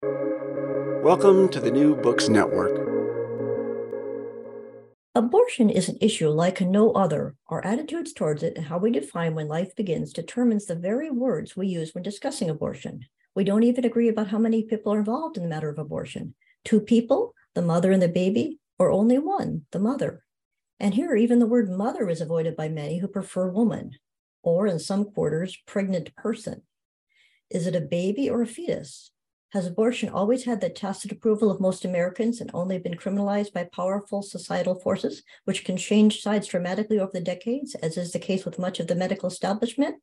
Welcome to the New Books Network. Abortion is an issue like no other. Our attitudes towards it and how we define when life begins determines the very words we use when discussing abortion. We don't even agree about how many people are involved in the matter of abortion two people, the mother and the baby, or only one, the mother. And here, even the word mother is avoided by many who prefer woman, or in some quarters, pregnant person. Is it a baby or a fetus? Has abortion always had the tacit approval of most Americans and only been criminalized by powerful societal forces, which can change sides dramatically over the decades, as is the case with much of the medical establishment?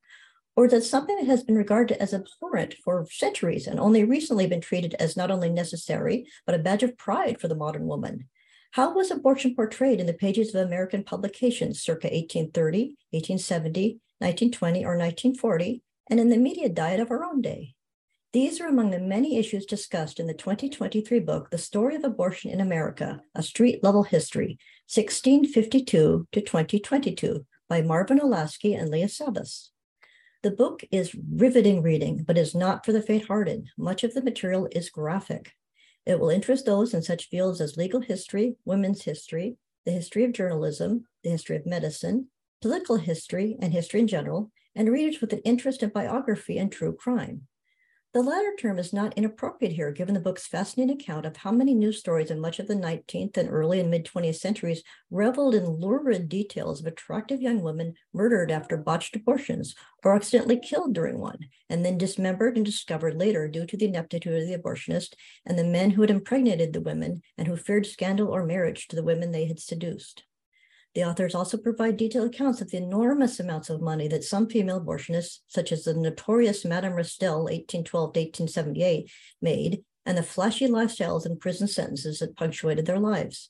Or it something that has been regarded as abhorrent for centuries and only recently been treated as not only necessary, but a badge of pride for the modern woman? How was abortion portrayed in the pages of American publications circa 1830, 1870, 1920, or 1940, and in the media diet of our own day? These are among the many issues discussed in the 2023 book, The Story of Abortion in America, A Street Level History, 1652 to 2022, by Marvin Olasky and Leah Savas. The book is riveting reading, but is not for the faint-hearted. Much of the material is graphic. It will interest those in such fields as legal history, women's history, the history of journalism, the history of medicine, political history, and history in general, and readers with an interest in biography and true crime. The latter term is not inappropriate here, given the book's fascinating account of how many news stories in much of the 19th and early and mid 20th centuries reveled in lurid details of attractive young women murdered after botched abortions or accidentally killed during one, and then dismembered and discovered later due to the ineptitude of the abortionist and the men who had impregnated the women and who feared scandal or marriage to the women they had seduced. The authors also provide detailed accounts of the enormous amounts of money that some female abortionists, such as the notorious Madame Restell, 1812 to 1878, made, and the flashy lifestyles and prison sentences that punctuated their lives.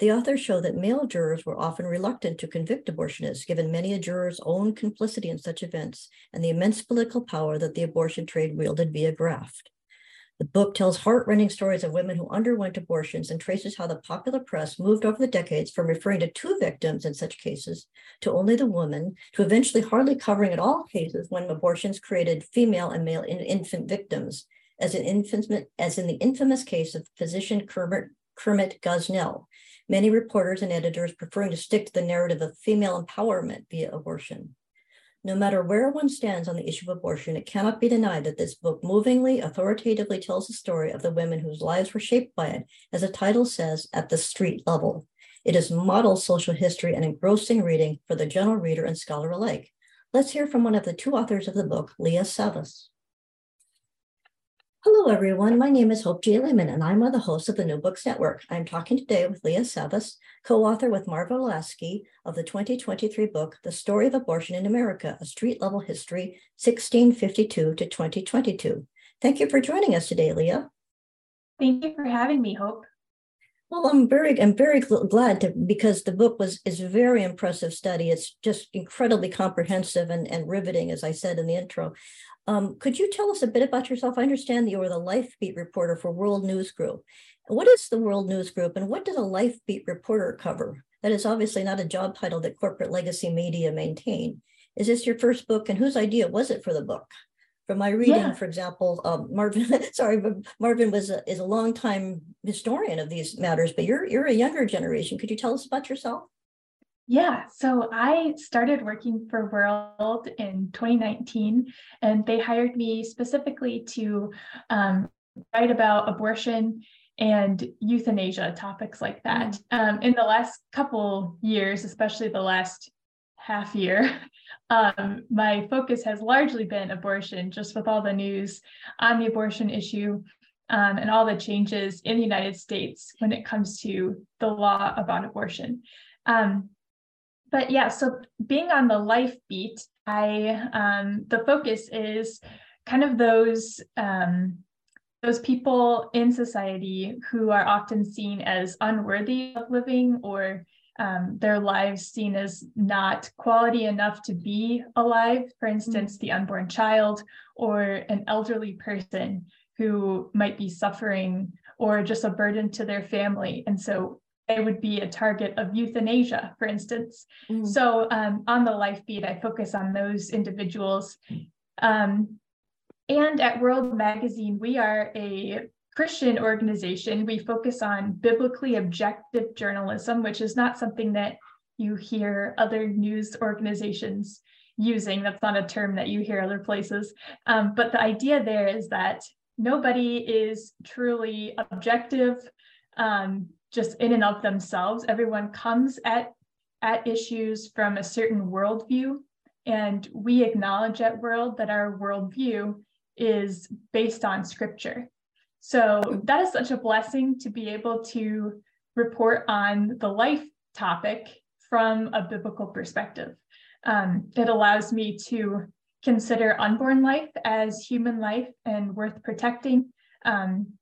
The authors show that male jurors were often reluctant to convict abortionists, given many a juror's own complicity in such events and the immense political power that the abortion trade wielded via graft. The book tells heartrending stories of women who underwent abortions and traces how the popular press moved over the decades from referring to two victims in such cases to only the woman, to eventually hardly covering at all cases when abortions created female and male infant victims, as in, infant, as in the infamous case of physician Kermit, Kermit Gosnell. Many reporters and editors preferring to stick to the narrative of female empowerment via abortion. No matter where one stands on the issue of abortion, it cannot be denied that this book movingly, authoritatively tells the story of the women whose lives were shaped by it, as the title says, at the street level. It is model social history and engrossing reading for the general reader and scholar alike. Let's hear from one of the two authors of the book, Leah Savas. Hello, everyone. My name is Hope J. Leman, and I'm one of the hosts of the New Books Network. I'm talking today with Leah Savas, co-author with Marvin Olasky of the 2023 book, The Story of Abortion in America, A Street-Level History, 1652 to 2022. Thank you for joining us today, Leah. Thank you for having me, Hope. Well, I'm very, I'm very glad to because the book was is a very impressive study. It's just incredibly comprehensive and, and riveting, as I said in the intro. Um, could you tell us a bit about yourself? I understand that you are the Life Beat reporter for World News Group. What is the World News Group and what does a Life Beat reporter cover? That is obviously not a job title that corporate legacy media maintain. Is this your first book and whose idea was it for the book? From my reading, yeah. for example, um, Marvin, sorry, but Marvin was a, is a longtime historian of these matters, but you're you're a younger generation. Could you tell us about yourself? Yeah, so I started working for World in 2019, and they hired me specifically to um, write about abortion and euthanasia topics like that. Mm. Um, in the last couple years, especially the last half year, um, my focus has largely been abortion, just with all the news on the abortion issue um, and all the changes in the United States when it comes to the law about abortion. Um, but yeah, so being on the life beat, I um, the focus is kind of those um, those people in society who are often seen as unworthy of living or um, their lives seen as not quality enough to be alive. For instance, mm-hmm. the unborn child or an elderly person who might be suffering or just a burden to their family. And so they would be a target of euthanasia, for instance. Mm. So um, on the life beat, I focus on those individuals. Um, and at World Magazine, we are a Christian organization. We focus on biblically objective journalism, which is not something that you hear other news organizations using. That's not a term that you hear other places. Um, but the idea there is that nobody is truly objective um, just in and of themselves. Everyone comes at, at issues from a certain worldview. And we acknowledge at World that our worldview is based on scripture. So that is such a blessing to be able to report on the life topic from a biblical perspective. Um, it allows me to consider unborn life as human life and worth protecting. Um,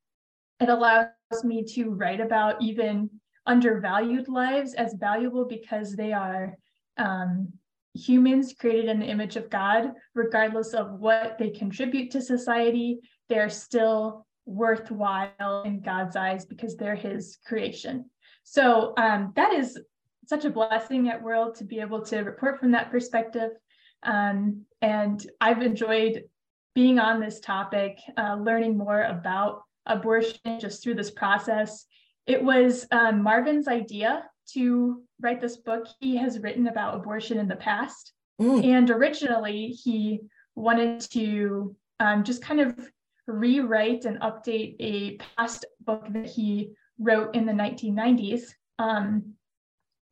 it allows me to write about even undervalued lives as valuable because they are um, humans created in the image of God, regardless of what they contribute to society, they're still worthwhile in God's eyes because they're his creation. So um, that is such a blessing at World to be able to report from that perspective. Um, and I've enjoyed being on this topic, uh, learning more about abortion just through this process. It was um, Marvin's idea to write this book. He has written about abortion in the past. Mm. And originally, he wanted to um, just kind of rewrite and update a past book that he wrote in the 1990s. Um,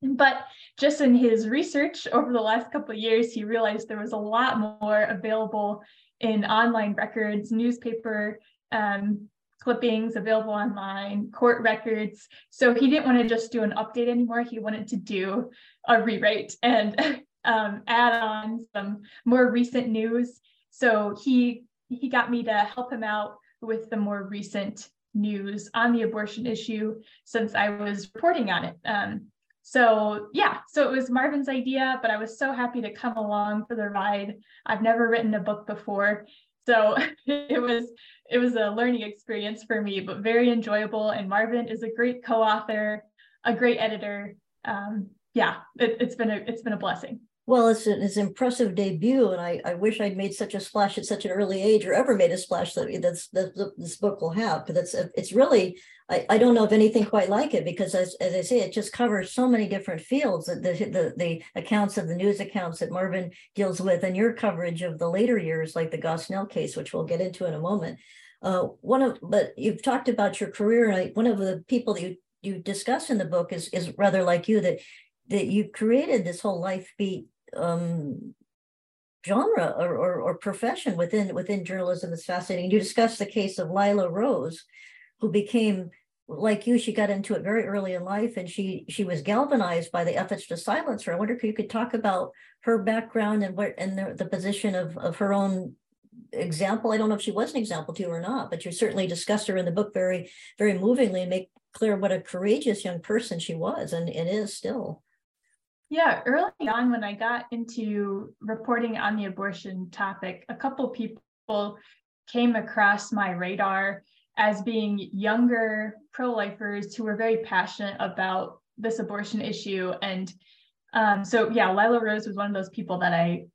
but just in his research over the last couple of years, he realized there was a lot more available in online records, newspaper um, clippings available online, court records. So he didn't want to just do an update anymore. He wanted to do a rewrite and um, add on some more recent news. So he he got me to help him out with the more recent news on the abortion issue since I was reporting on it. Um, so yeah, so it was Marvin's idea, but I was so happy to come along for the ride. I've never written a book before, so it was it was a learning experience for me, but very enjoyable. And Marvin is a great co-author, a great editor. Um, yeah, it, it's been a it's been a blessing. Well, it's an, it's an impressive debut, and I, I wish I'd made such a splash at such an early age, or ever made a splash that that this book will have. Because it's it's really I, I don't know of anything quite like it because as, as I say, it just covers so many different fields. The, the the accounts of the news accounts that Marvin deals with, and your coverage of the later years, like the Gosnell case, which we'll get into in a moment. Uh, one of but you've talked about your career, and I, one of the people that you you discuss in the book is is rather like you that that you created this whole life beat um, genre or, or, or, profession within within journalism is fascinating. You discussed the case of Lila Rose, who became like you. She got into it very early in life, and she she was galvanized by the efforts to silence her. I wonder if you could talk about her background and what and the, the position of of her own example. I don't know if she was an example to you or not, but you certainly discussed her in the book very very movingly and make clear what a courageous young person she was and, and is still. Yeah, early on when I got into reporting on the abortion topic, a couple people came across my radar as being younger pro-lifers who were very passionate about this abortion issue. And um, so, yeah, Lila Rose was one of those people that I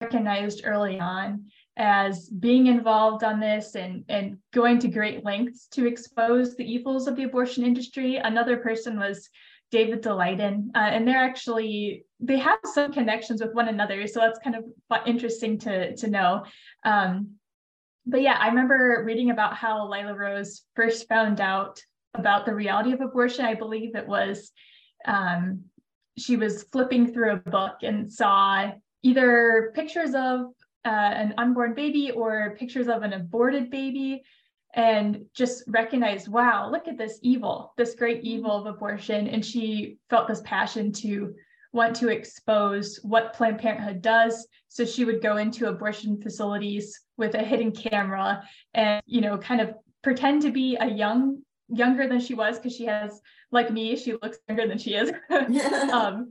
recognized early on as being involved on this and, and going to great lengths to expose the evils of the abortion industry. Another person was David Daleiden, uh, and they're actually they have some connections with one another, so that's kind of interesting to to know. Um, but yeah, I remember reading about how Lila Rose first found out about the reality of abortion. I believe it was um, she was flipping through a book and saw either pictures of uh, an unborn baby or pictures of an aborted baby and just recognized, wow, look at this evil, this great mm-hmm. evil of abortion. And she felt this passion to want to expose what Planned Parenthood does. So she would go into abortion facilities with a hidden camera and, you know, kind of pretend to be a young younger than she was because she has like me she looks younger than she is um,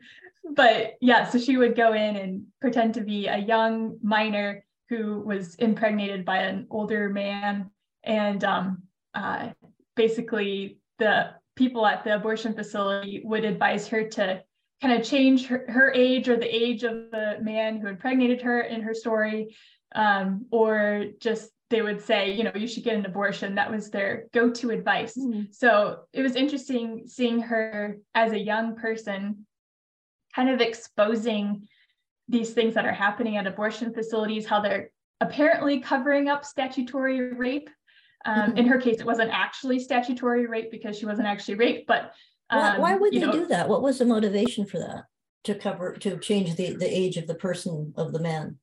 but yeah so she would go in and pretend to be a young minor who was impregnated by an older man and um, uh, basically the people at the abortion facility would advise her to kind of change her, her age or the age of the man who impregnated her in her story um, or just they would say, you know, you should get an abortion. That was their go to advice. Mm. So it was interesting seeing her as a young person kind of exposing these things that are happening at abortion facilities, how they're apparently covering up statutory rape. Um, mm-hmm. In her case, it wasn't actually statutory rape because she wasn't actually raped, but um, why, why, would they know, do that? What was the motivation for that? To cover to change the the age of the person of the man.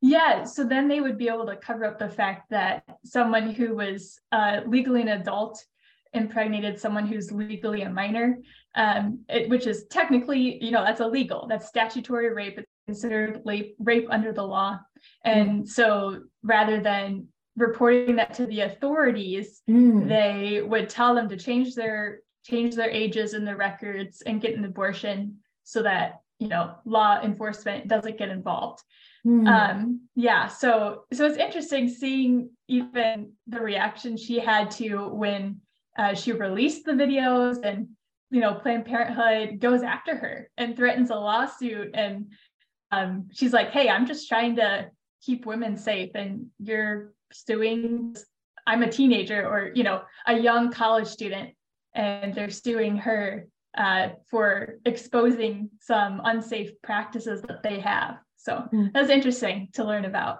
Yeah, so then they would be able to cover up the fact that someone who was uh, legally an adult impregnated someone who's legally a minor, um, it, which is technically, you know, that's illegal. That's statutory rape. It's considered rape, rape under the law. And mm. so rather than reporting that to the authorities, mm. they would tell them to change their change their ages in their records and get an abortion so that you know law enforcement doesn't get involved Mm. Um, yeah, so so it's interesting seeing even the reaction she had to when uh, she released the videos and you know Planned Parenthood goes after her and threatens a lawsuit and um, she's like, hey, I'm just trying to keep women safe and you're suing I'm a teenager or you know a young college student and they're suing her uh, for exposing some unsafe practices that they have. So mm. that was interesting to learn about.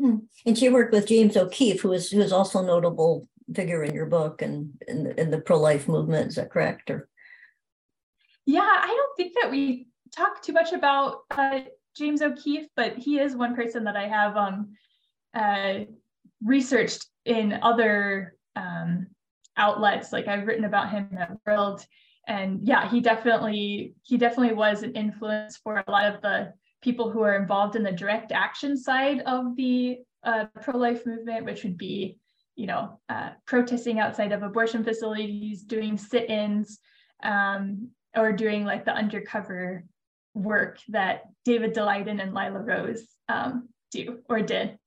Mm. And she worked with James O'Keefe, who is who is also a notable figure in your book and in, in, in the pro-life movement. Is that correct? Or yeah, I don't think that we talk too much about uh, James O'Keefe, but he is one person that I have um, uh, researched in other um, outlets. Like I've written about him at World, and yeah, he definitely he definitely was an influence for a lot of the people who are involved in the direct action side of the uh, pro-life movement, which would be, you know, uh, protesting outside of abortion facilities, doing sit-ins, um, or doing like the undercover work that David Daleiden and Lila Rose um, do or did.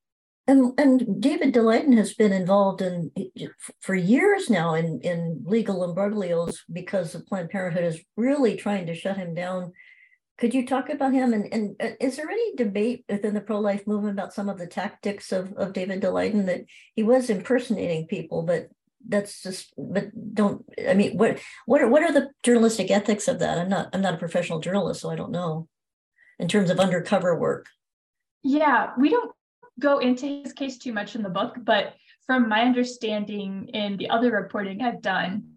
And, and David Daleiden has been involved in for years now in, in legal imbroglios because of Planned Parenthood is really trying to shut him down could you talk about him? And, and uh, is there any debate within the pro life movement about some of the tactics of, of David Daleiden that he was impersonating people, but that's just but don't I mean what what are what are the journalistic ethics of that? I'm not I'm not a professional journalist, so I don't know in terms of undercover work. Yeah, we don't go into his case too much in the book, but from my understanding in the other reporting I've done,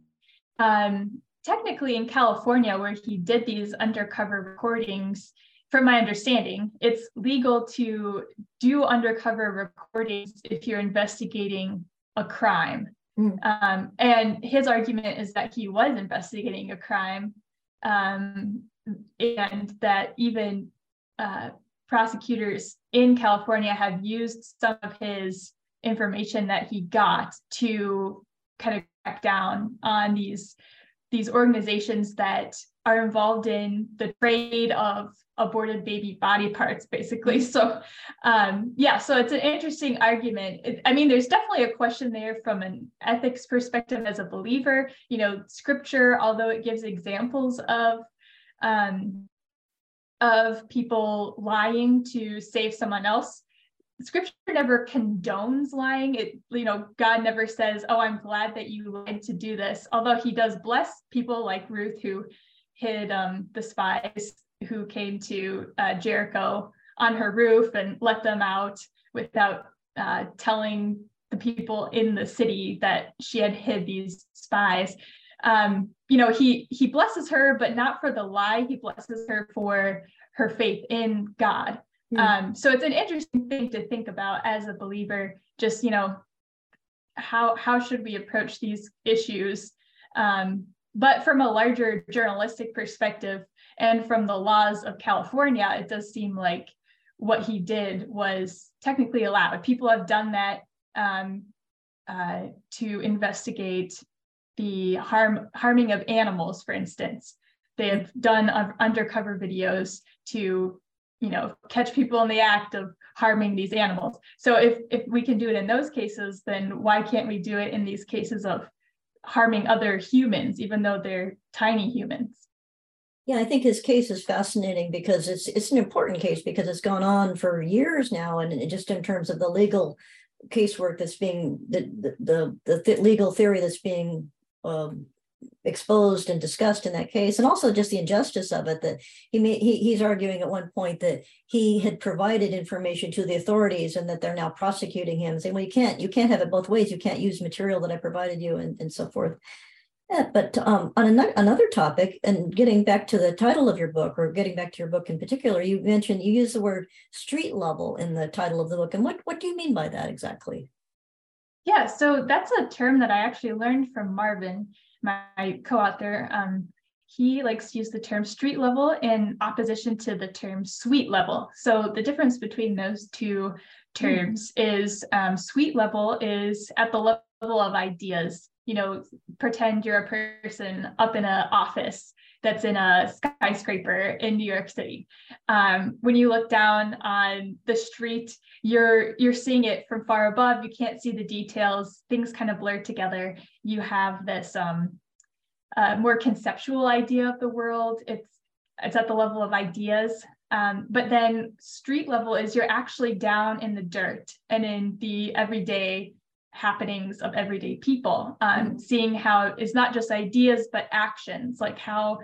um, technically in California, where he did these undercover recordings, from my understanding, it's legal to do undercover recordings if you're investigating a crime. Mm. Um, and his argument is that he was investigating a crime um, and that even uh, prosecutors in California have used some of his information that he got to kind of crack down on these these organizations that are involved in the trade of aborted baby body parts basically. So um, yeah so it's an interesting argument. It, i mean there's definitely a question there from an ethics perspective as a believer. You know scripture although it gives examples of um, of people lying to save someone else. Scripture never condones lying. It you know god never says oh i'm glad that you lied to do this. Although he does bless people like ruth who hid um, the spies who came to uh, jericho on her roof and let them out without uh, telling the people in the city that she had hid these spies um, you know he he blesses her but not for the lie he blesses her for her faith in god Mm-hmm. Um, so it's an interesting thing to think about as a believer, just, you know, how, how should we approach these issues? Um, but from a larger journalistic perspective and from the laws of California, it does seem like what he did was technically allowed. People have done that. Um, uh, to investigate the harm harming of animals, for instance. They have done uh, undercover videos to, you know, catch people in the act of harming these animals. So if if we can do it in those cases, then why can't we do it in these cases of harming other humans, even though they're tiny humans? Yeah, I think his case is fascinating because it's it's an important case because it's gone on for years now, and just in terms of the legal casework that's being the the the, the legal theory that's being um, exposed and discussed in that case, and also just the injustice of it. That he may, he he's arguing at one point that he had provided information to the authorities and that they're now prosecuting him, saying, "Well, you can't you can't have it both ways. You can't use material that I provided you, and and so forth." Yeah, but um, on another, another topic, and getting back to the title of your book, or getting back to your book in particular, you mentioned you use the word street level in the title of the book. And what, what do you mean by that exactly? Yeah, so that's a term that I actually learned from Marvin, my co author. Um, he likes to use the term street level in opposition to the term suite level. So the difference between those two terms mm. is um, suite level is at the level of ideas you know, pretend you're a person up in an office that's in a skyscraper in New York City. Um, when you look down on the street, you're you're seeing it from far above. You can't see the details. Things kind of blur together. You have this um, uh, more conceptual idea of the world. It's it's at the level of ideas. Um, but then street level is you're actually down in the dirt and in the everyday happenings of everyday people um, mm-hmm. seeing how it's not just ideas but actions like how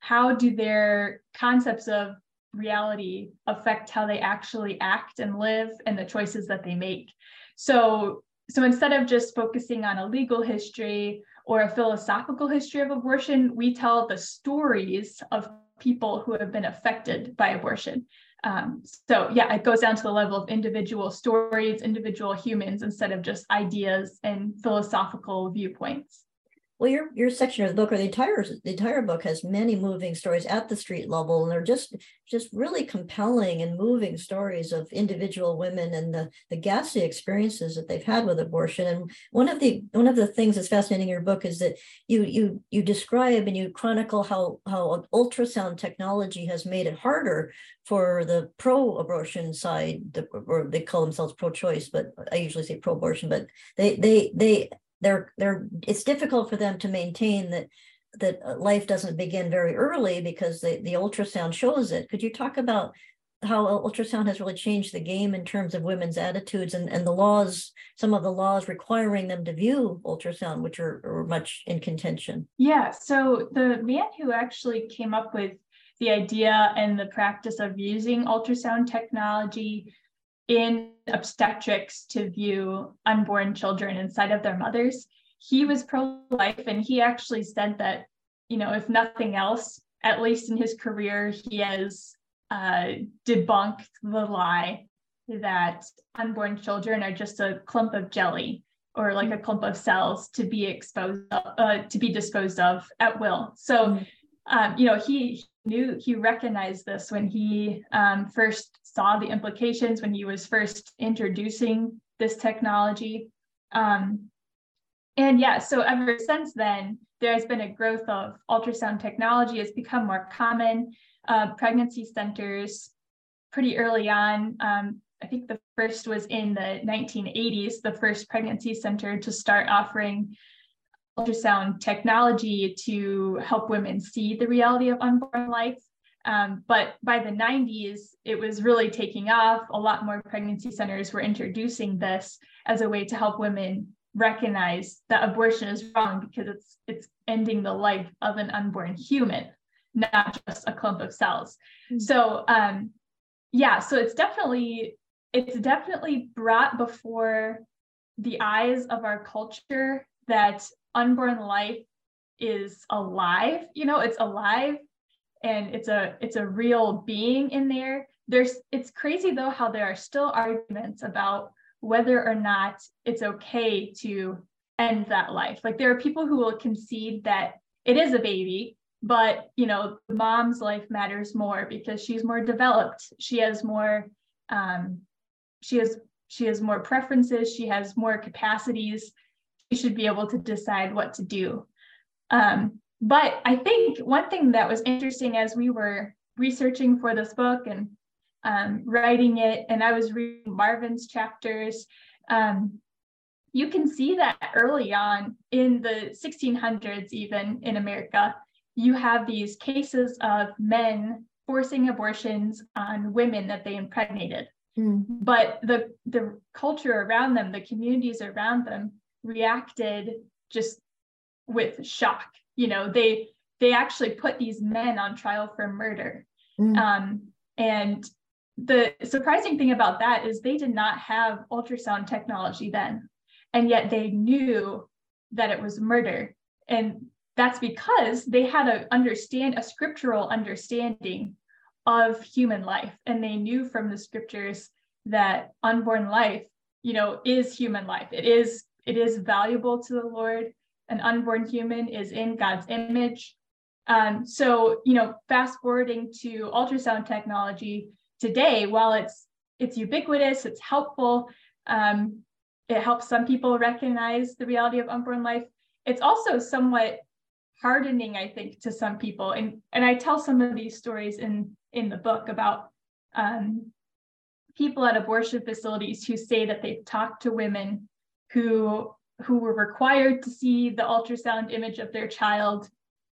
how do their concepts of reality affect how they actually act and live and the choices that they make so so instead of just focusing on a legal history or a philosophical history of abortion we tell the stories of people who have been affected by abortion um, so yeah, it goes down to the level of individual stories, individual humans, instead of just ideas and philosophical viewpoints. Well, your your section of the book, or the entire the entire book, has many moving stories at the street level, and they're just just really compelling and moving stories of individual women and the the ghastly experiences that they've had with abortion. And one of the one of the things that's fascinating in your book is that you you you describe and you chronicle how how ultrasound technology has made it harder for the pro-abortion side, or they call themselves pro-choice, but I usually say pro-abortion, but they they they they're they're it's difficult for them to maintain that that uh, life doesn't begin very early because the, the ultrasound shows it. Could you talk about how ultrasound has really changed the game in terms of women's attitudes and, and the laws, some of the laws requiring them to view ultrasound, which are, are much in contention? Yeah. So the man who actually came up with the idea and the practice of using ultrasound technology in obstetrics to view unborn children inside of their mothers. He was pro life and he actually said that, you know, if nothing else, at least in his career, he has uh, debunked the lie that unborn children are just a clump of jelly or like a clump of cells to be exposed uh, to be disposed of at will. So, mm-hmm. Um, you know, he knew he recognized this when he um, first saw the implications when he was first introducing this technology. Um, and yeah so ever since then there has been a growth of ultrasound technology it's become more common uh, pregnancy centers pretty early on. Um, i think the first was in the 1980s the first pregnancy center to start offering ultrasound technology to help women see the reality of unborn life. Um, but by the 90s, it was really taking off. A lot more pregnancy centers were introducing this as a way to help women recognize that abortion is wrong because it's it's ending the life of an unborn human, not just a clump of cells. Mm-hmm. So um, yeah, so it's definitely it's definitely brought before the eyes of our culture that unborn life is alive you know it's alive and it's a it's a real being in there. There's it's crazy though how there are still arguments about whether or not it's okay to end that life. Like there are people who will concede that it is a baby but you know the mom's life matters more because she's more developed. She has more um, she has she has more preferences. She has more capacities should be able to decide what to do. Um, but I think one thing that was interesting as we were researching for this book and um, writing it, and I was reading Marvin's chapters, um, you can see that early on in the 1600s, even in America, you have these cases of men forcing abortions on women that they impregnated. Mm. But the, the culture around them, the communities around them reacted just with shock. You know, they they actually put these men on trial for murder. Mm. Um, and the surprising thing about that is they did not have ultrasound technology then, and yet they knew that it was murder. And that's because they had a understand a scriptural understanding of human life, and they knew from the scriptures that unborn life, you know, is human life. It is it is valuable to the Lord. An unborn human is in God's image. Um, so, you know, fast forwarding to ultrasound technology today, while it's it's ubiquitous, it's helpful, um, it helps some people recognize the reality of unborn life. It's also somewhat hardening, I think, to some people. And and I tell some of these stories in in the book about um, people at abortion facilities who say that they've talked to women who who were required to see the ultrasound image of their child,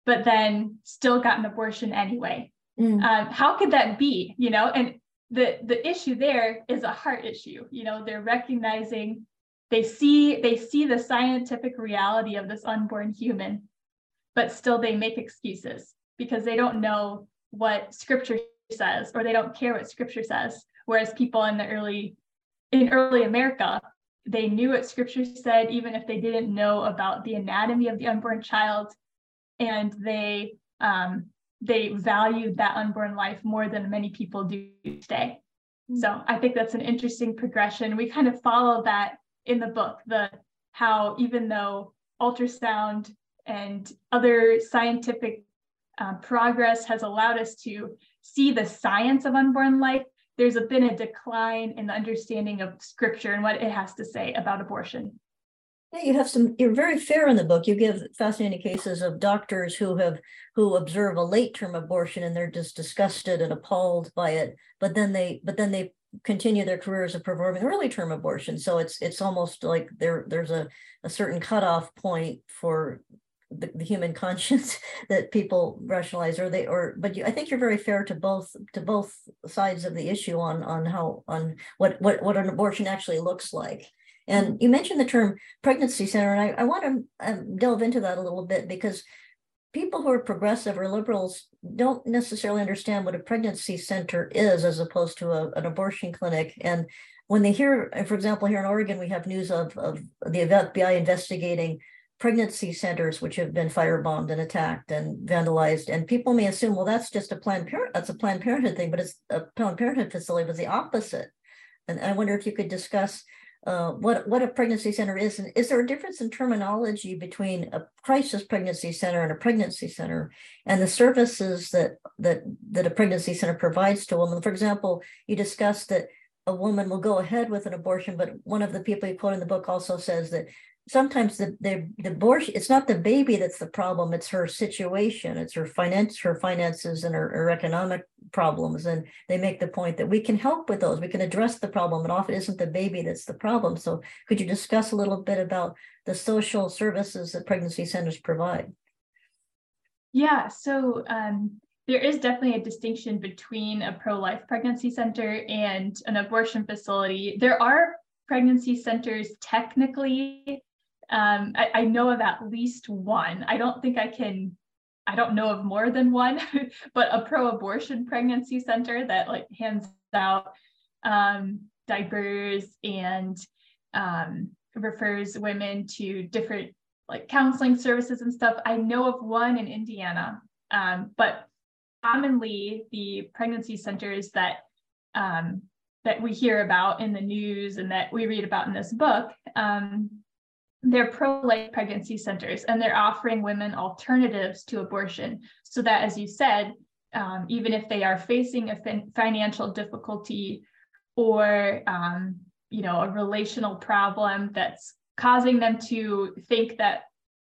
but then still got an abortion anyway. Mm. Um, how could that be? You know, and the the issue there is a heart issue. You know, they're recognizing they see they see the scientific reality of this unborn human, but still they make excuses because they don't know what scripture says or they don't care what scripture says. Whereas people in the early in early America they knew what scripture said, even if they didn't know about the anatomy of the unborn child. And they um, they valued that unborn life more than many people do today. Mm-hmm. So I think that's an interesting progression. We kind of follow that in the book, the how even though ultrasound and other scientific uh, progress has allowed us to see the science of unborn life, there's been a decline in the understanding of scripture and what it has to say about abortion. Yeah, you have some you're very fair in the book you give fascinating cases of doctors who have who observe a late term abortion and they're just disgusted and appalled by it but then they but then they continue their careers of performing early term abortion so it's it's almost like there there's a, a certain cutoff point for the, the, human conscience that people rationalize or they or but you, i think you're very fair to both to both sides of the issue on on how on what what what an abortion actually looks like and mm-hmm. you mentioned the term pregnancy center and i, I want to um, delve into that a little bit because people who are progressive or liberals don't necessarily understand what a pregnancy center is as opposed to a, an abortion clinic and when they hear for example here in oregon we have news of, of the fbi investigating pregnancy centers which have been firebombed and attacked and vandalized and people may assume well that's just a planned parent that's a planned parenthood thing but it's a planned parenthood facility was the opposite. And i wonder if you could discuss uh, what what a pregnancy center is and is there a difference in terminology between a crisis pregnancy center and a pregnancy center and the services that that that a pregnancy center provides to a woman? For example you discussed that a woman will go ahead with an abortion but one of the people you quote in the book also says that sometimes the, the, the abortion it's not the baby that's the problem it's her situation it's her finance her finances and her, her economic problems and they make the point that we can help with those we can address the problem and often isn't the baby that's the problem. So could you discuss a little bit about the social services that pregnancy centers provide? Yeah so um, there is definitely a distinction between a pro-life pregnancy center and an abortion facility. There are pregnancy centers technically um, I, I know of at least one. I don't think I can I don't know of more than one, but a pro-abortion pregnancy center that like hands out um, diapers and um, refers women to different like counseling services and stuff. I know of one in Indiana, um, but commonly the pregnancy centers that um, that we hear about in the news and that we read about in this book um, they're pro-life pregnancy centers and they're offering women alternatives to abortion so that as you said um, even if they are facing a fin- financial difficulty or um, you know a relational problem that's causing them to think that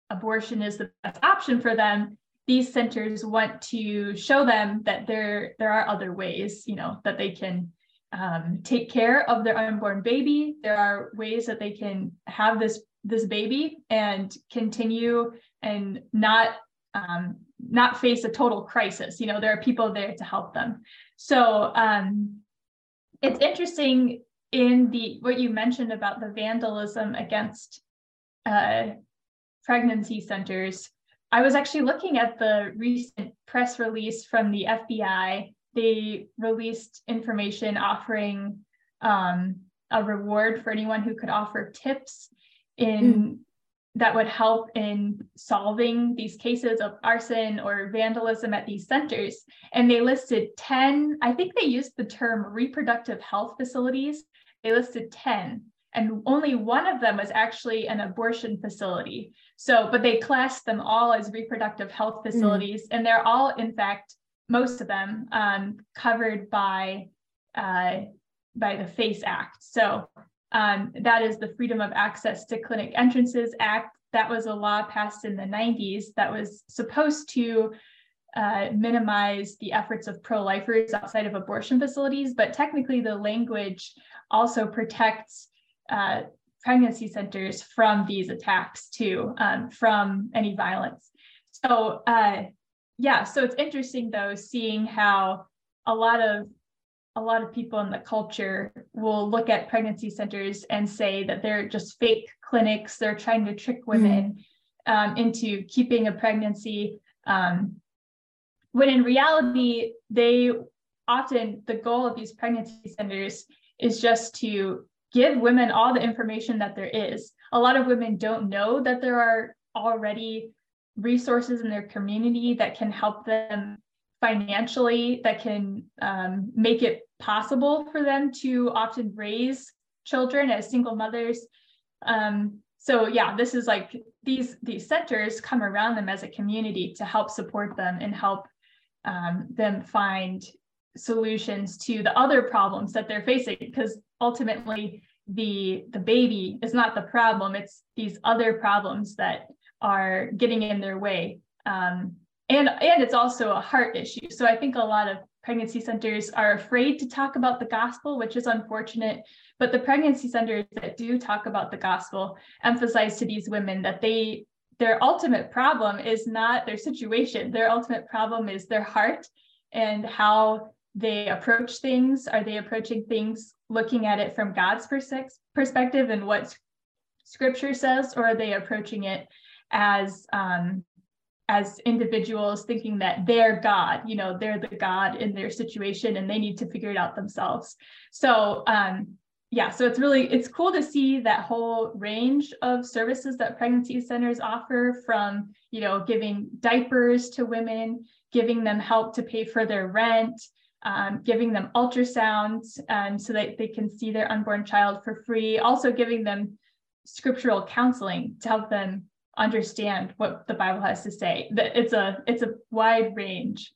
abortion is the best option for them these centers want to show them that there there are other ways you know that they can um, take care of their unborn baby. There are ways that they can have this this baby and continue and not um, not face a total crisis. You know there are people there to help them. So um, it's interesting in the what you mentioned about the vandalism against uh, pregnancy centers. I was actually looking at the recent press release from the FBI. They released information offering um, a reward for anyone who could offer tips in mm. that would help in solving these cases of arson or vandalism at these centers. And they listed 10, I think they used the term reproductive health facilities. They listed 10 and only one of them was actually an abortion facility. So, but they classed them all as reproductive health hmm. facilities, mm. and they're all, in fact, most of them um, covered by uh, by the FACE Act. So um, that is the Freedom of Access to Clinic Entrances Act. That was a law passed in the 90s that was supposed to uh, minimize the efforts of pro-lifers outside of abortion facilities, but technically the language also protects uh, pregnancy centers from these attacks too, um, from any violence. So uh, yeah, so it's interesting though seeing how a lot of a lot of people in the culture will look at pregnancy centers and say that they're just fake clinics. They're trying to trick hmm. women mm. um, into keeping a pregnancy. Um, when in reality, they often the goal of these pregnancy centers is just to give women all the information that there is. A lot of women don't know that there are already resources in their community that can help them financially, that can um, make it possible for them to often raise children as single mothers. Um, so yeah, this is like these these centers come around them as a community to help support them and help um, them find solutions to the other problems that they're facing because ultimately the the baby is not the problem. It's these other problems that are getting in their way. Um, and and it's also a heart issue. So i think a lot of pregnancy centers are afraid to talk about the gospel which is unfortunate but the pregnancy centers that do talk about the gospel emphasize to these women that they their ultimate problem is not their situation their ultimate problem is their heart and how they approach things? Are they approaching things looking at it from God's perspective and what scripture says, or are they approaching it as um, as individuals thinking that they're God, you know, they're the God in their situation and they need to figure it out themselves. So um, yeah, so it's really it's cool to see that whole range of services that pregnancy centers offer from, you know, giving diapers to women, giving them help to pay for their rent, um, giving them ultrasounds um, so that they can see their unborn child for free, also giving them scriptural counseling to help them understand what the Bible has to say. That It's a it's a wide range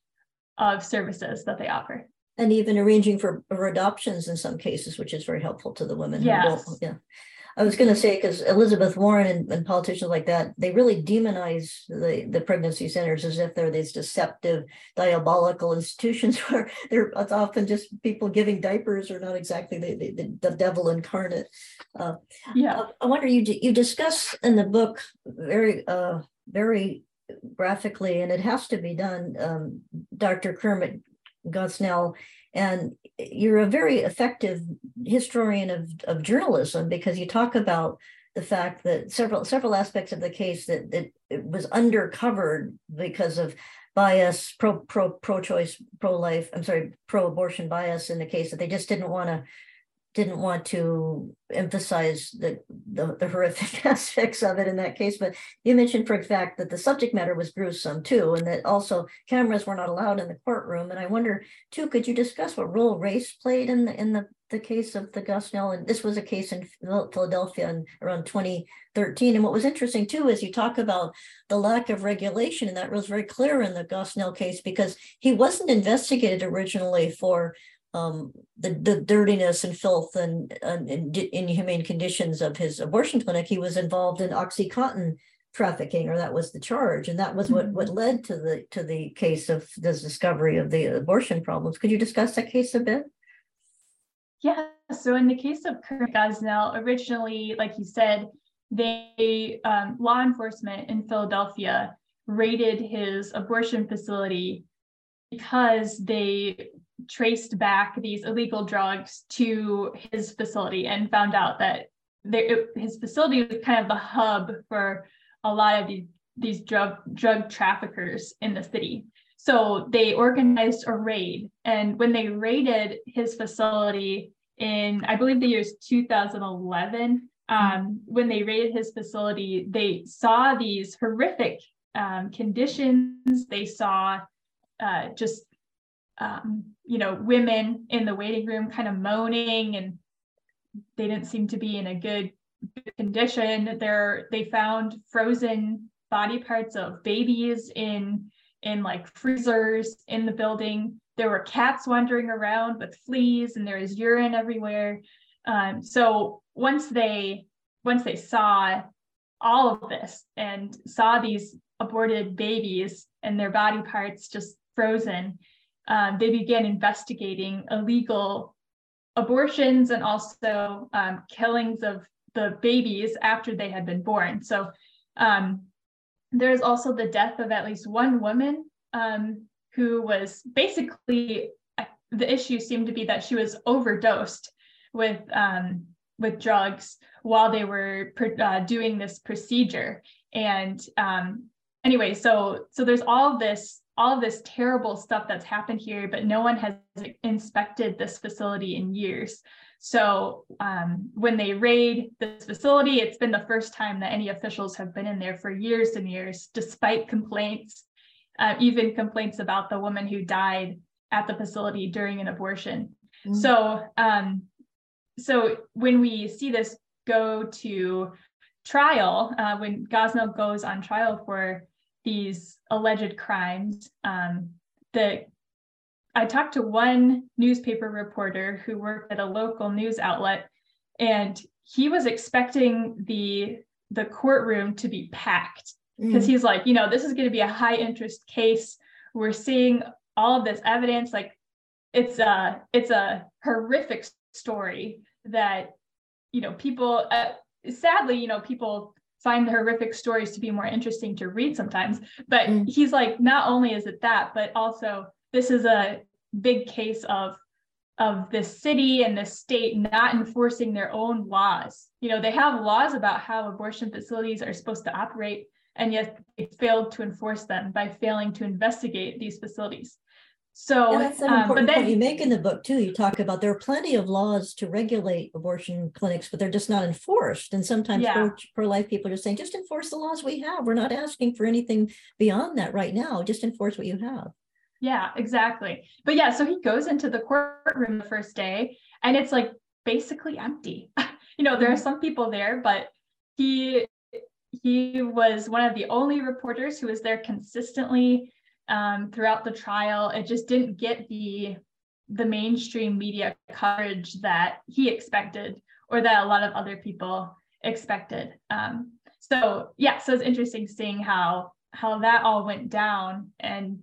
of services that they offer. And even arranging for, for adoptions in some cases, which is very helpful to the women. Yes. yeah. I was going to say because Elizabeth Warren and, and, politicians like that, they really demonize the, the pregnancy centers as if they're these deceptive, diabolical institutions where they're it's often just people giving diapers or not exactly the, the, the devil incarnate. Uh, yeah, I wonder you you discuss in the book very uh, very graphically, and it has to be done. Um, Dr. Kermit Gosnell and you're a very effective historian of, of journalism because you talk about the fact that several several aspects of the case that, that it was undercovered because of bias, pro pro pro choice, pro life. I'm sorry, pro abortion bias in the case that they just didn't want to didn't want to emphasize the, the, the horrific aspects of it in that case. But you mentioned, for a fact, that the subject matter was gruesome too, and that also cameras were not allowed in the courtroom. And I wonder too, could you discuss what role race played in the in the, the case of the Gosnell? And this was a case in Philadelphia in around 2013. And what was interesting too is you talk about the lack of regulation, and that was very clear in the Gosnell case because he wasn't investigated originally for um, the, the dirtiness and filth and, and, and inhumane conditions of his abortion clinic, he was involved in OxyContin trafficking, or that was the charge, and that was what what mm-hmm. led to the to the case of the discovery of the abortion problems. Could you discuss that case a bit? Yeah. So in the case of Kermit Gosnell, originally, like you said, they um, law enforcement in Philadelphia raided his abortion facility because they traced back these illegal drugs to his facility and found out that it, his facility was kind of the hub for a lot of these, these drug drug traffickers in the city. So they organized a raid, and when they raided his facility in, I believe the year is 2011, um, when they raided his facility, they saw these horrific um, conditions. They saw uh, just, um, you know, women in the waiting room kind of moaning, and they didn't seem to be in a good condition. There, they found frozen body parts of babies in in like freezers in the building. There were cats wandering around with fleas, and there was urine everywhere. Um, so once they once they saw all of this and saw these aborted babies and their body parts just frozen, um, they began investigating illegal abortions and also um, killings of the babies after they had been born. So um, there's also the death of at least one woman um, who was basically the issue seemed to be that she was overdosed with um, with drugs while they were uh, doing this procedure. And um, anyway, so so there's all this all of this terrible stuff that's happened here, but no one has inspected this facility in years. So um, when they raid this facility, it's been the first time that any officials have been in there for years and years, despite complaints, uh, even complaints about the woman who died at the facility during an abortion. Mm-hmm. So um, so when we see this go to trial, uh, when Gosnell goes on trial for these alleged crimes, um, the I talked to one newspaper reporter who worked at a local news outlet, and he was expecting the the courtroom to be packed because mm. he's like, you know, this is going to be a high interest case. We're seeing all of this evidence, like it's a it's a horrific story that you know people uh, sadly you know people find the horrific stories to be more interesting to read sometimes. But mm. he's like not only is it that but also this is a big case of of the city and the state not enforcing their own laws. You know they have laws about how abortion facilities are supposed to operate and yet they failed to enforce them by failing to investigate these facilities so yeah, that's an um, important then, point you make in the book too. You talk about there are plenty of laws to regulate abortion clinics, but they're just not enforced. And sometimes yeah. pro life people are just saying, just enforce the laws we have. We're not asking for anything beyond that right now. Just enforce what you have. Yeah, exactly. But yeah, so he goes into the courtroom the first day and it's like basically empty. you know, there are mm-hmm. some people there, but he he was one of the only reporters who was there consistently um, throughout the trial. It just didn't get the the mainstream media coverage that he expected or that a lot of other people expected. Um, so yeah, so it's interesting seeing how how that all went down and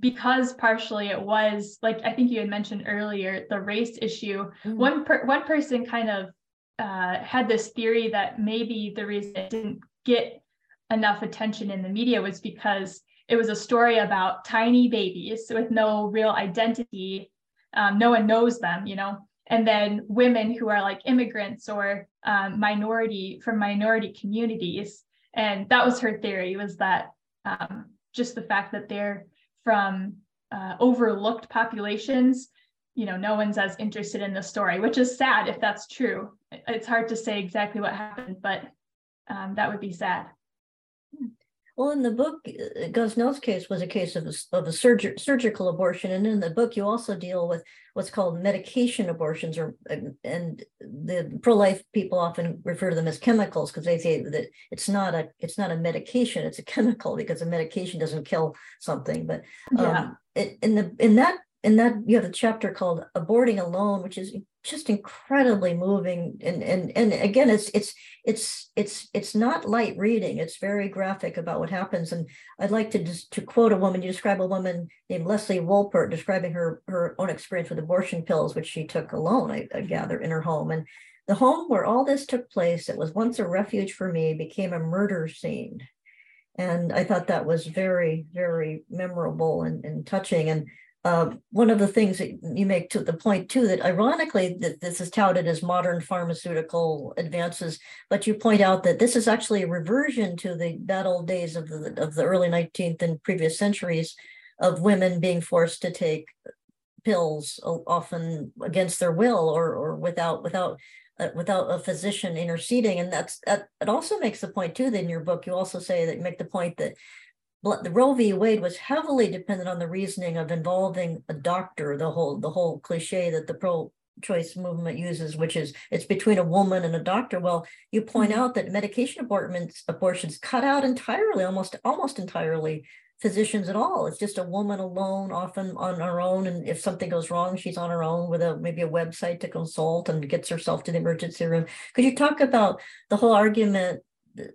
because partially it was like I think you had mentioned earlier the race issue. Mm-hmm. One per, one person kind of uh, had this theory that maybe the reason it didn't get enough attention in the media was because it was a story about tiny babies with no real identity. Um, no one knows them, you know. And then women who are like immigrants or um, minority from minority communities. And that was her theory was that um, just the fact that they're from uh, overlooked populations, you know, no one's as interested in the story, which is sad if that's true. It's hard to say exactly what happened, but um, that would be sad. Well, in the book, uh, Gosnell's case was a case of a, of a surg- surgical abortion, and in the book, you also deal with what's called medication abortions, or and the pro-life people often refer to them as chemicals because they say that it's not a it's not a medication, it's a chemical because a medication doesn't kill something. But um, yeah. it, in the in that in that you have a chapter called aborting alone which is just incredibly moving. And and and again it's it's it's it's it's not light reading. It's very graphic about what happens. And i'd like to just to quote a woman you describe a woman named leslie wolpert describing her her own experience with abortion pills which she took alone I, I gather in her home. And the home where all this took place that was once a refuge for me became a murder scene. And i thought that was very very memorable and, and touching. And uh, one of the things that you make to the point too that ironically that this is touted as modern pharmaceutical advances, but you point out that this is actually a reversion to the bad old days of the of the early 19th and previous centuries of women being forced to take pills often against their will or or without without uh, without a physician interceding. And that's that it also makes the point too that in your book you also say that you make the point that the Roe v. Wade was heavily dependent on the reasoning of involving a doctor. The whole the whole cliche that the pro-choice movement uses, which is it's between a woman and a doctor. Well, you point mm-hmm. out that medication abortions abortions cut out entirely, almost almost entirely physicians at all. It's just a woman alone, often on her own. And if something goes wrong, she's on her own with a maybe a website to consult and gets herself to the emergency room. Could you talk about the whole argument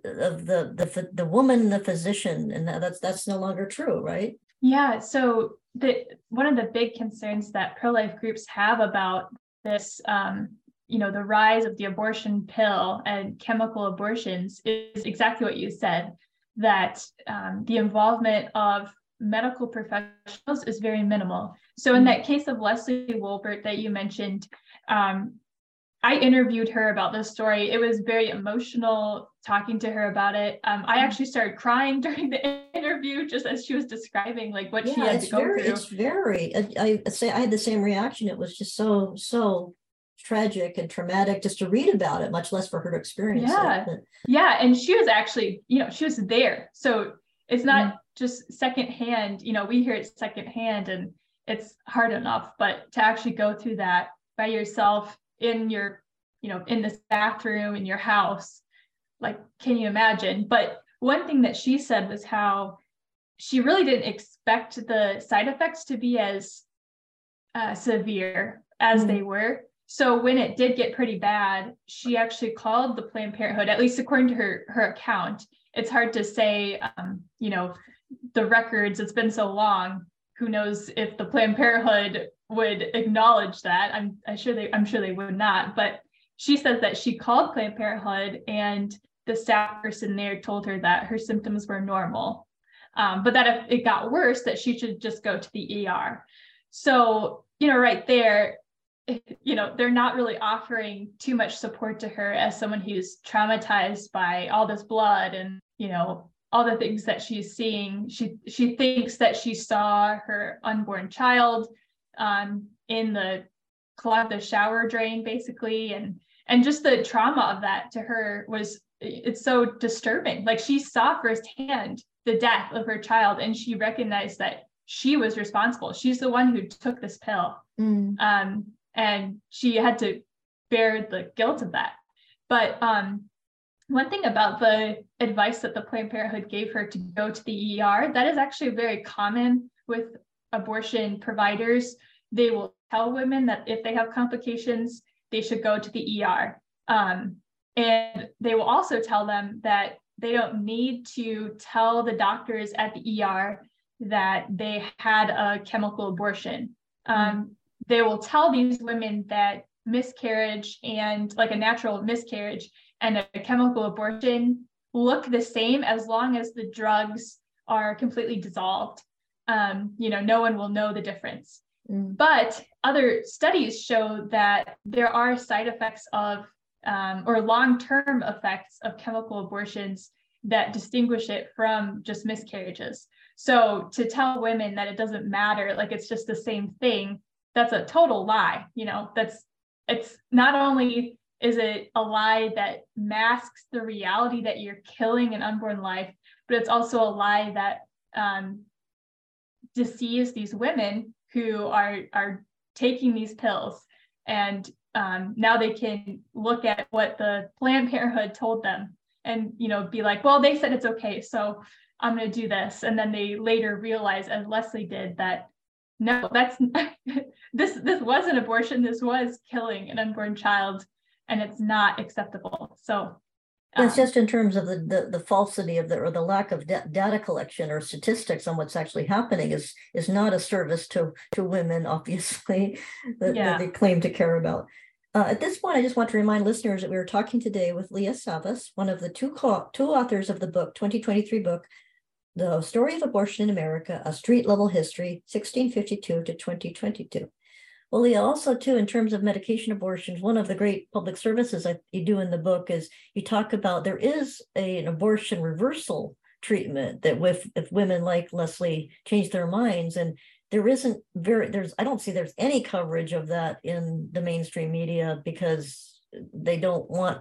of the the the woman the physician and that's that's no longer true right yeah so the one of the big concerns that pro-life groups have about this um, you know the rise of the abortion pill and chemical abortions is exactly what you said that um, the involvement of medical professionals is very minimal so in mm-hmm. that case of leslie wolpert that you mentioned um, I interviewed her about this story. It was very emotional talking to her about it. Um, I mm-hmm. actually started crying during the interview just as she was describing like what yeah, she had to go very, through. It's very. I, I say I had the same reaction. It was just so so tragic and traumatic just to read about it, much less for her to experience yeah. it. Yeah, and she was actually, you know, she was there, so it's not mm-hmm. just secondhand. You know, we hear it secondhand, and it's hard enough, but to actually go through that by yourself in your you know in this bathroom in your house like can you imagine? But one thing that she said was how she really didn't expect the side effects to be as uh, severe as mm-hmm. they were. So when it did get pretty bad she actually called the planned parenthood at least according to her her account. It's hard to say um, you know the records it's been so long who knows if the planned parenthood would acknowledge that. I'm, I'm sure they I'm sure they would not. But she says that she called Planned Parenthood and the staff person there told her that her symptoms were normal, um, but that if it got worse, that she should just go to the ER. So you know, right there, you know, they're not really offering too much support to her as someone who's traumatized by all this blood and you know all the things that she's seeing. She she thinks that she saw her unborn child um, in the clog the shower drain basically and and just the trauma of that to her was it's so disturbing. Like she saw firsthand the death of her child and she recognized that she was responsible. She's the one who took this pill. Mm. um, and she had to bear the guilt of that. But um, one thing about the advice that the planned parenthood gave her to go to the er that is actually very common with abortion providers they will tell women that if they have complications, they should go to the ER. Um, and they will also tell them that they don't need to tell the doctors at the ER that they had a chemical abortion. Um, they will tell these women that miscarriage and like a natural miscarriage and a chemical abortion look the same as long as the drugs are completely dissolved. Um, you know, no one will know the difference. Mm. But other studies show that there are side effects of um, or long-term effects of chemical abortions that distinguish it from just miscarriages. So to tell women that it doesn't matter, like it's just the same thing, that's a total lie. You know, that's it's not only is it a lie that masks the reality that you're killing an unborn life, but it's also a lie that um, deceives these women who are are taking these pills and um, now they can look at what the planned parenthood told them and you know be like well they said it's okay so i'm going to do this and then they later realize as leslie did that no, that's this this was an abortion. This was killing an unborn child, and it's not acceptable. So um, it's just in terms of the, the, the falsity of the or the lack of da- data collection or statistics on what's actually happening is is not a service to to women, obviously, that, yeah. that they claim to care about. Uh, at this point, I just want to remind listeners that we were talking today with Leah Savas, one of the two co- two authors of the book 2023 book the Story of Abortion in America, A Street Level History, 1652 to 2022. Well, Leah, also too, in terms of medication abortions, one of the great public services that you do in the book is you talk about there is a, an abortion reversal treatment that with if women like Leslie change their minds and there isn't very there's I don't see there's any coverage of that in the mainstream media because they don't want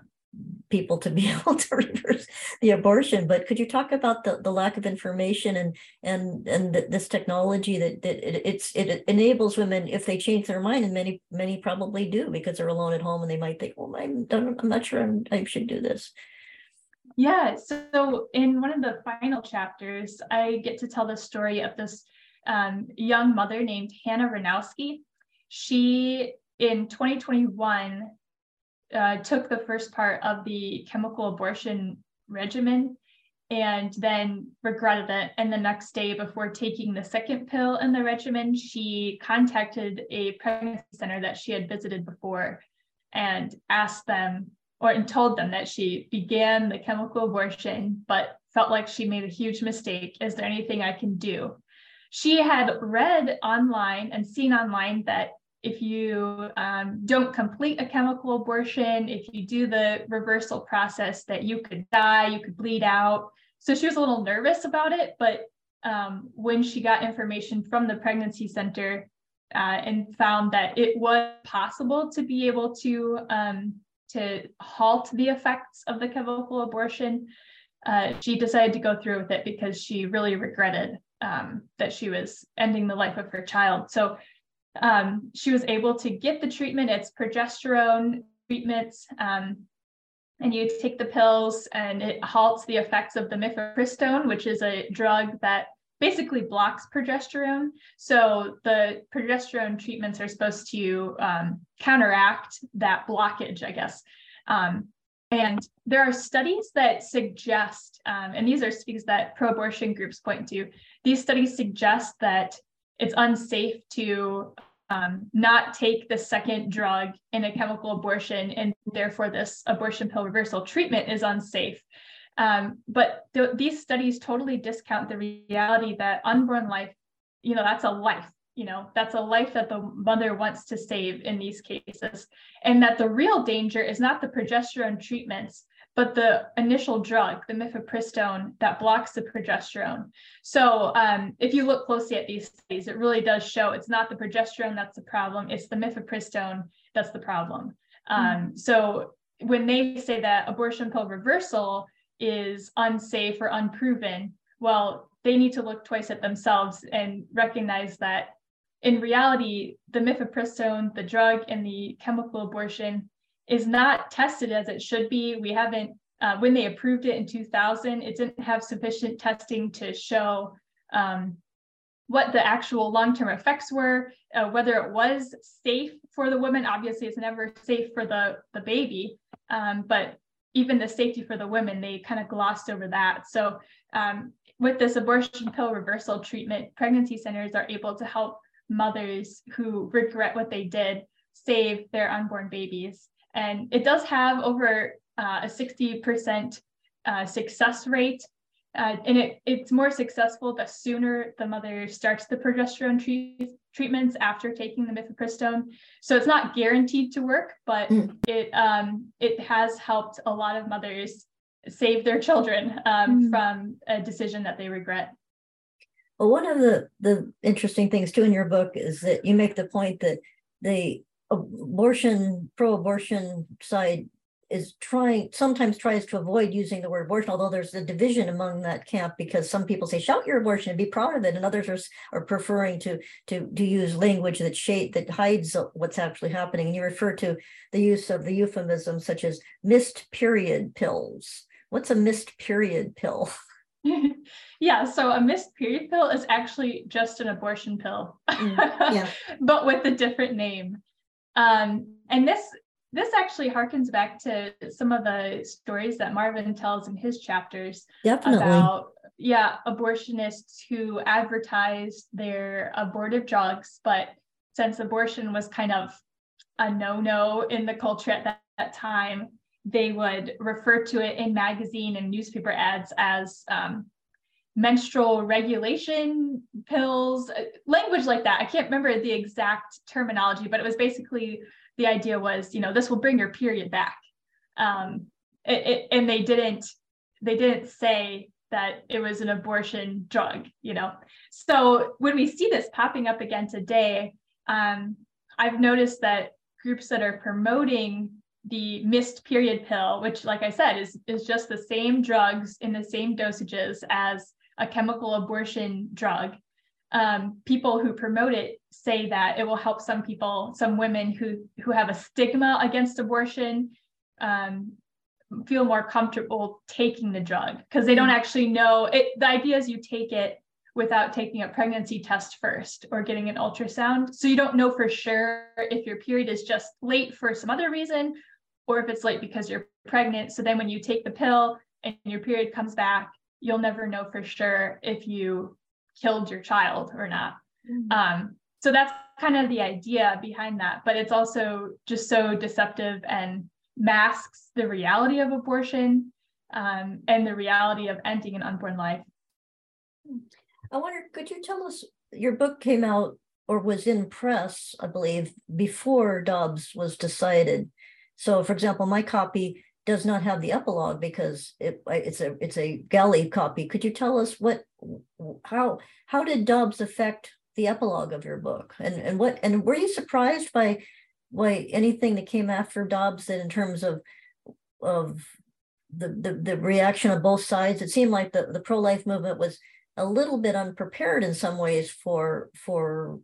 people to be able to reverse the abortion but could you talk about the, the lack of information and and and this technology that, that it, it's it enables women if they change their mind and many many probably do because they're alone at home and they might think well i'm, I'm not sure I'm, i should do this. Yeah so in one of the final chapters i get to tell the story of this um, young mother named hannah ranowski. She in 2021 uh, took the first part of the chemical abortion regimen and then regretted it. And the next day, before taking the second pill in the regimen, she contacted a pregnancy center that she had visited before and asked them or and told them that she began the chemical abortion, but felt like she made a huge mistake. Is there anything I can do? She had read online and seen online that if you um, don't complete a chemical abortion, if you do the reversal process, that you could die, you could bleed out. So she was a little nervous about it, but um, when she got information from the pregnancy center uh, and found that it was possible to be able to um, to halt the effects of the chemical abortion, uh, she decided to go through with it because she really regretted um, that she was ending the life of her child. So um, she was able to get the treatment. It's progesterone treatments. Um, and you take the pills and it halts the effects of the mifepristone, which is a drug that basically blocks progesterone. So the progesterone treatments are supposed to um, counteract that blockage, I guess. Um, and there are studies that suggest, um, and these are studies that pro abortion groups point to, these studies suggest that it's unsafe to um, not take the second drug in a chemical abortion, and therefore this abortion pill reversal treatment is unsafe. Um, but th- these studies totally discount the reality that unborn life, you know, that's a life. You know, that's a life that the mother wants to save in these cases. And that the real danger is not the progesterone treatments, but the initial drug, the mifepristone, that blocks the progesterone. So um, if you look closely at these studies, it really does show it's not the progesterone that's the problem, it's the mifepristone that's the problem. Um, mm-hmm. So when they say that abortion pill reversal is unsafe or unproven, well, they need to look twice at themselves and recognize that in reality, the mifepristone, the drug, and the chemical abortion is not tested as it should be. We haven't, uh, when they approved it in 2000, it didn't have sufficient testing to show um, what the actual long-term effects were, uh, whether it was safe for the woman. Obviously, it's never safe for the, the baby, um, but even the safety for the women, they kind of glossed over that. So um, with this abortion pill reversal treatment, pregnancy centers are able to help mothers who regret what they did save their unborn babies. And it does have over uh, a 60% uh, success rate. Uh, and it, it's more successful the sooner the mother starts the progesterone treat, treatments after taking the mifepristone. So it's not guaranteed to work, but mm. it um, it has helped a lot of mothers save their children um, mm. from a decision that they regret. Well, one of the the interesting things too in your book is that you make the point that the abortion, pro-abortion side is trying sometimes tries to avoid using the word abortion, although there's a division among that camp because some people say shout your abortion and be proud of it, and others are, are preferring to to to use language that shade that hides what's actually happening. And you refer to the use of the euphemisms such as missed period pills. What's a missed period pill? yeah, so a missed period pill is actually just an abortion pill, Mm, yeah. but with a different name. Um, and this this actually harkens back to some of the stories that Marvin tells in his chapters Definitely. about yeah abortionists who advertised their abortive drugs, but since abortion was kind of a no-no in the culture at that, that time, they would refer to it in magazine and newspaper ads as um, menstrual regulation pills, uh, language like that. I can't remember the exact terminology, but it was basically the idea was, you know, this will bring your period back. Um, it, it, and they didn't, they didn't say that it was an abortion drug, you know. So when we see this popping up again today, um, I've noticed that groups that are promoting the missed period pill, which, like I said, is is just the same drugs in the same dosages as a chemical abortion drug. Um, people who promote it say that it will help some people, some women who who have a stigma against abortion, um, feel more comfortable taking the drug because they don't actually know it. The idea is you take it without taking a pregnancy test first or getting an ultrasound. So you don't know for sure if your period is just late for some other reason or if it's late because you're pregnant. So then when you take the pill and your period comes back, you'll never know for sure if you killed your child or not. Mm-hmm. Um, so that's kind of the idea behind that. But it's also just so deceptive and masks the reality of abortion um, and the reality of ending an unborn life. I wonder, could you tell us your book came out or was in press, I believe, before Dobbs was decided. So, for example, my copy does not have the epilogue because it, it's a it's a galley copy. Could you tell us what how how did Dobbs affect the epilogue of your book, and and what and were you surprised by by anything that came after Dobbs in terms of of the, the the reaction of both sides? It seemed like the the pro life movement was a little bit unprepared in some ways for for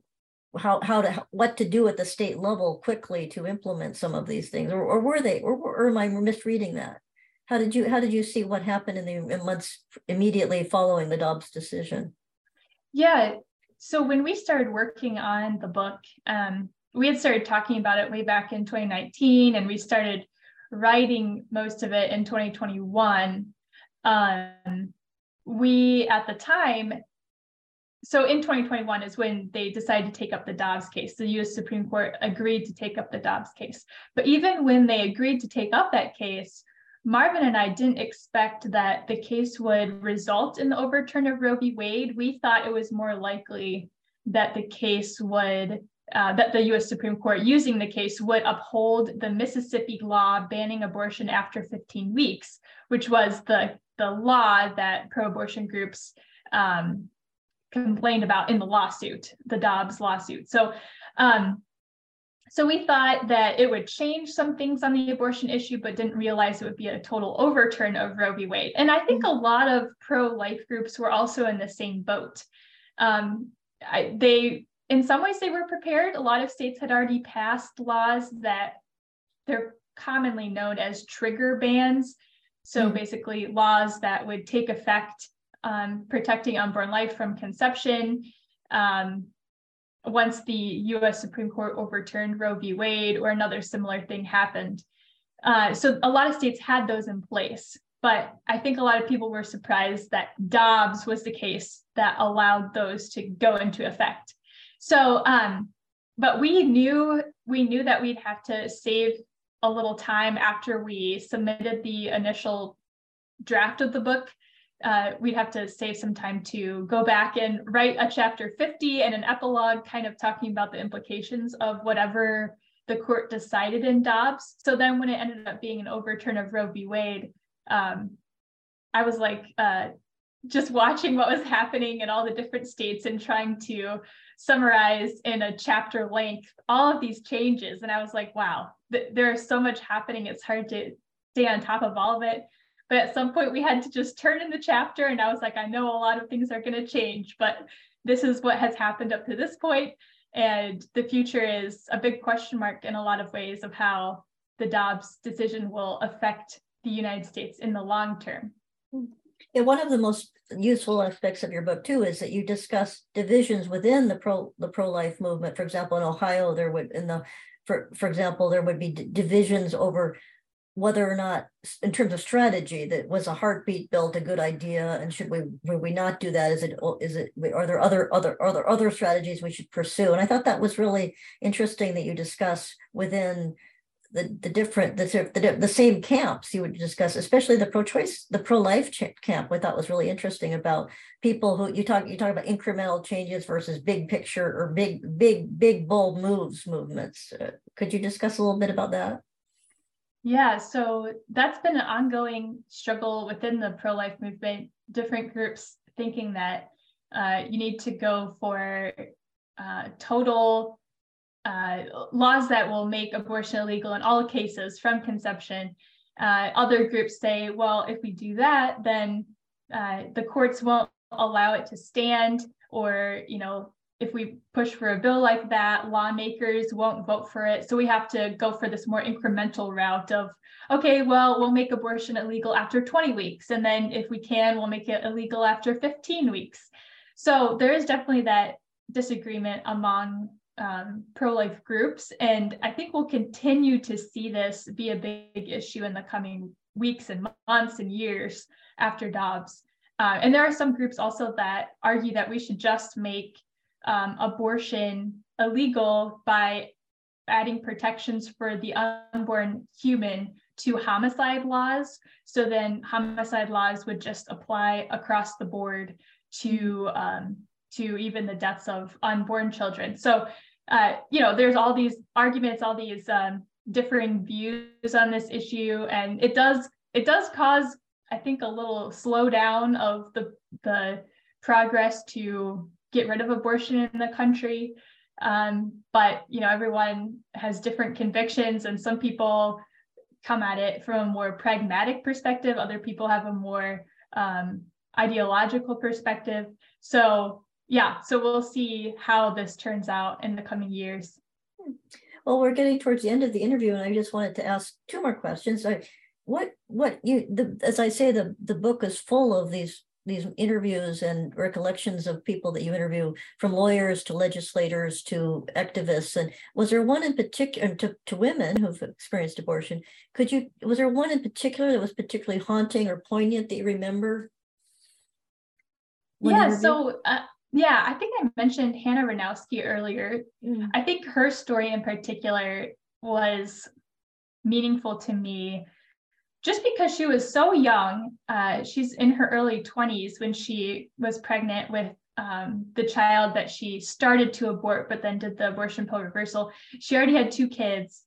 how how to what to do at the state level quickly to implement some of these things or, or were they or, or am i misreading that? How did you how did you see what happened in the months immediately following the dobbs decision? Yeah so when we started working on the book um, we had started talking about it way back in 2019 and we started writing most of it in 2021 um, we at the time so in 2021 is when they decided to take up the Dobbs case. The US Supreme Court agreed to take up the Dobbs case. But even when they agreed to take up that case, Marvin and I didn't expect that the case would result in the overturn of Roe v. Wade. We thought it was more likely that the case would, uh, that the US Supreme Court using the case would uphold the Mississippi law banning abortion after 15 weeks, which was the, the law that pro abortion groups um, complained about in the lawsuit, the Dobbs lawsuit. So, um, so we thought that it would change some things on the abortion issue, but didn't realize it would be a total overturn of Roe v. Wade. And I think a lot of pro-life groups were also in the same boat. Um, I, they, in some ways, they were prepared. A lot of states had already passed laws that they're commonly known as trigger bans. So mm-hmm. basically, laws that would take effect um, protecting unborn life from conception. Um, once the US Supreme Court overturned Roe v. Wade or another similar thing happened. Uh, so a lot of states had those in place, but I think a lot of people were surprised that Dobbs was the case that allowed those to go into effect. So, um, but we knew we knew that we'd have to save a little time after we submitted the initial draft of the book uh, we'd have to save some time to go back and write a chapter 50 and an epilogue kind of talking about the implications of whatever the court decided in Dobbs. So then when it ended up being an overturn of Roe v. Wade, um, I was like uh, just watching what was happening in all the different states and trying to summarize in a chapter length all of these changes. And I was like, wow, th- there's so much happening. It's hard to stay on top of all of it. But at some point, we had to just turn in the chapter, and I was like, I know a lot of things are going to change, but this is what has happened up to this point, and the future is a big question mark in a lot of ways of how the Dobbs decision will affect the United States in the long term. Yeah, one of the most useful aspects of your book too is that you discuss divisions within the pro the pro life movement. For example, in Ohio, there would in the for for example there would be d- divisions over whether or not in terms of strategy that was a heartbeat bill a good idea and should we would we not do that? Is it is it are there other other are there other strategies we should pursue? And i thought that was really interesting that you discuss within the, the different the, the, the same camps you would discuss especially the pro-choice the pro-life camp. We thought was really interesting about people who you talk you talk about incremental changes versus big picture or big big big bold moves movements. Uh, could you discuss a little bit about that yeah, so that's been an ongoing struggle within the pro life movement. Different groups thinking that uh, you need to go for uh, total uh, laws that will make abortion illegal in all cases from conception. Uh, other groups say, well, if we do that, then uh, the courts won't allow it to stand, or you know, if we push for a bill like that, lawmakers won't vote for it. So we have to go for this more incremental route of, okay, well, we'll make abortion illegal after 20 weeks. And then if we can, we'll make it illegal after 15 weeks. So there is definitely that disagreement among um, pro life groups. And I think we'll continue to see this be a big issue in the coming weeks and months and years after Dobbs. Uh, and there are some groups also that argue that we should just make um, abortion illegal by adding protections for the unborn human to homicide laws. So then homicide laws would just apply across the board to um, to even the deaths of unborn children. So uh, you know, there's all these arguments, all these um, differing views on this issue, and it does it does cause, I think, a little slowdown of the the progress to get rid of abortion in the country. Um, but you know, everyone has different convictions, and some people come at it from a more pragmatic perspective. Other people have a more um, ideological perspective. So yeah, so we'll see how this turns out in the coming years. Well, we're getting towards the end of the interview, and I just wanted to ask two more questions. I, what what you the, as I say, the the book is full of these these interviews and recollections of people that you interview from lawyers to legislators to activists and was there one in particular to, to women who've experienced abortion could you was there one in particular that was particularly haunting or poignant that you remember? Yeah so uh, yeah i think i mentioned hannah ranowski earlier. Mm. i think her story in particular was meaningful to me just because she was so young, uh, she's in her early 20s when she was pregnant with um, the child that she started to abort, but then did the abortion pill reversal. She already had two kids.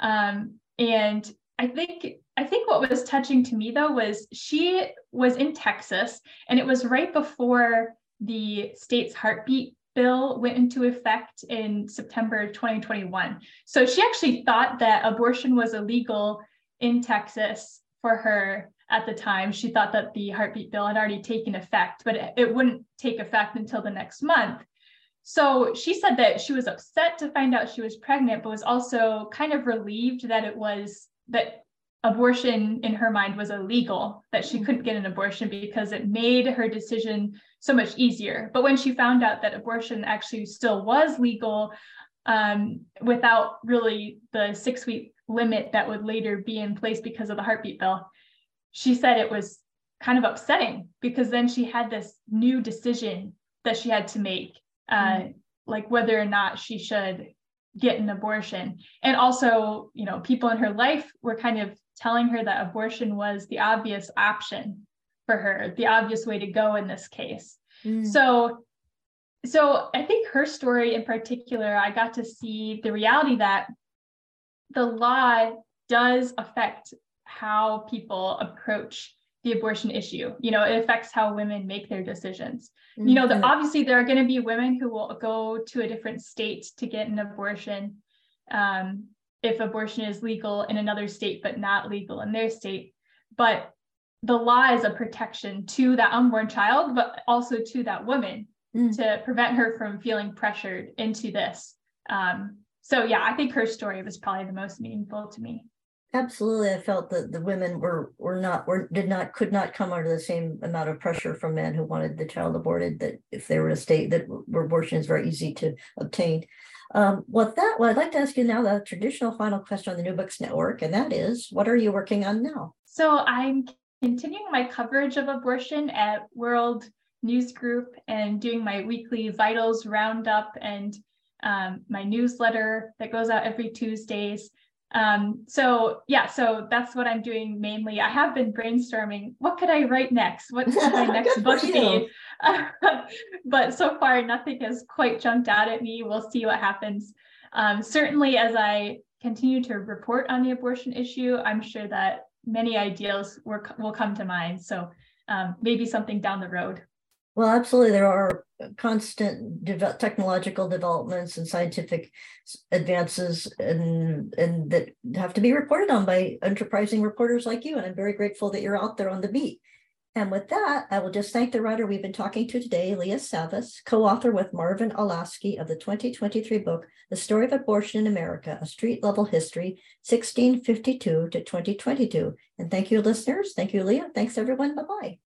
Um, and I think I think what was touching to me though was she was in Texas and it was right before the state's heartbeat bill went into effect in September 2021. So she actually thought that abortion was illegal in Texas for her at the time. She thought that the heartbeat bill had already taken effect, but it, it wouldn't take effect until the next month. So she said that she was upset to find out she was pregnant, but was also kind of relieved that it was that abortion in her mind was illegal, that she couldn't get an abortion because it made her decision so much easier. But when she found out that abortion actually still was legal um, without really the six week limit that would later be in place because of the heartbeat bill, she said it was kind of upsetting because then she had this new decision that she had to make, uh, mm. like whether or not she should get an abortion. And also, you know, people in her life were kind of telling her that abortion was the obvious option for her, the obvious way to go in this case. Mm. So so I think her story in particular, I got to see the reality that the law does affect how people approach the abortion issue. You know, it affects how women make their decisions. Mm-hmm. You know, the, mm-hmm. obviously there are going to be women who will go to a different state to get an abortion um, if abortion is legal in another state but not legal in their state. But the law is a protection to that unborn child, but also to that woman mm. to prevent her from feeling pressured into this. Um, so yeah, I think her story was probably the most meaningful to me. Absolutely. I felt that the women were were not were did not could not come under the same amount of pressure from men who wanted the child aborted that if they were a state that where abortion is very easy to obtain. Um, with that, well, I'd like to ask you now the traditional final question on the New Books Network, and that is, what are you working on now? So I'm continuing my coverage of abortion at World News Group and doing my weekly Vitals Roundup and um, my newsletter that goes out every Tuesdays. Um, so yeah, so that's what I'm doing mainly. I have been brainstorming, what could I write next? What should my next book be? but so far, nothing has quite jumped out at me. We'll see what happens. Um, certainly, as I continue to report on the abortion issue, I'm sure that many ideas will come to mind. So um, maybe something down the road. Well, absolutely. There are constant de- technological developments and scientific advances and, and that have to be reported on by enterprising reporters like you. And I'm very grateful that you're out there on the beat. And with that, I will just thank the writer we've been talking to today, Leah Savas, co-author with Marvin Olasky of the 2023 book, The Story of Abortion in America, A Street Level History, 1652 to 2022. And thank you, listeners. Thank you, Leah. Thanks, everyone. Bye-bye.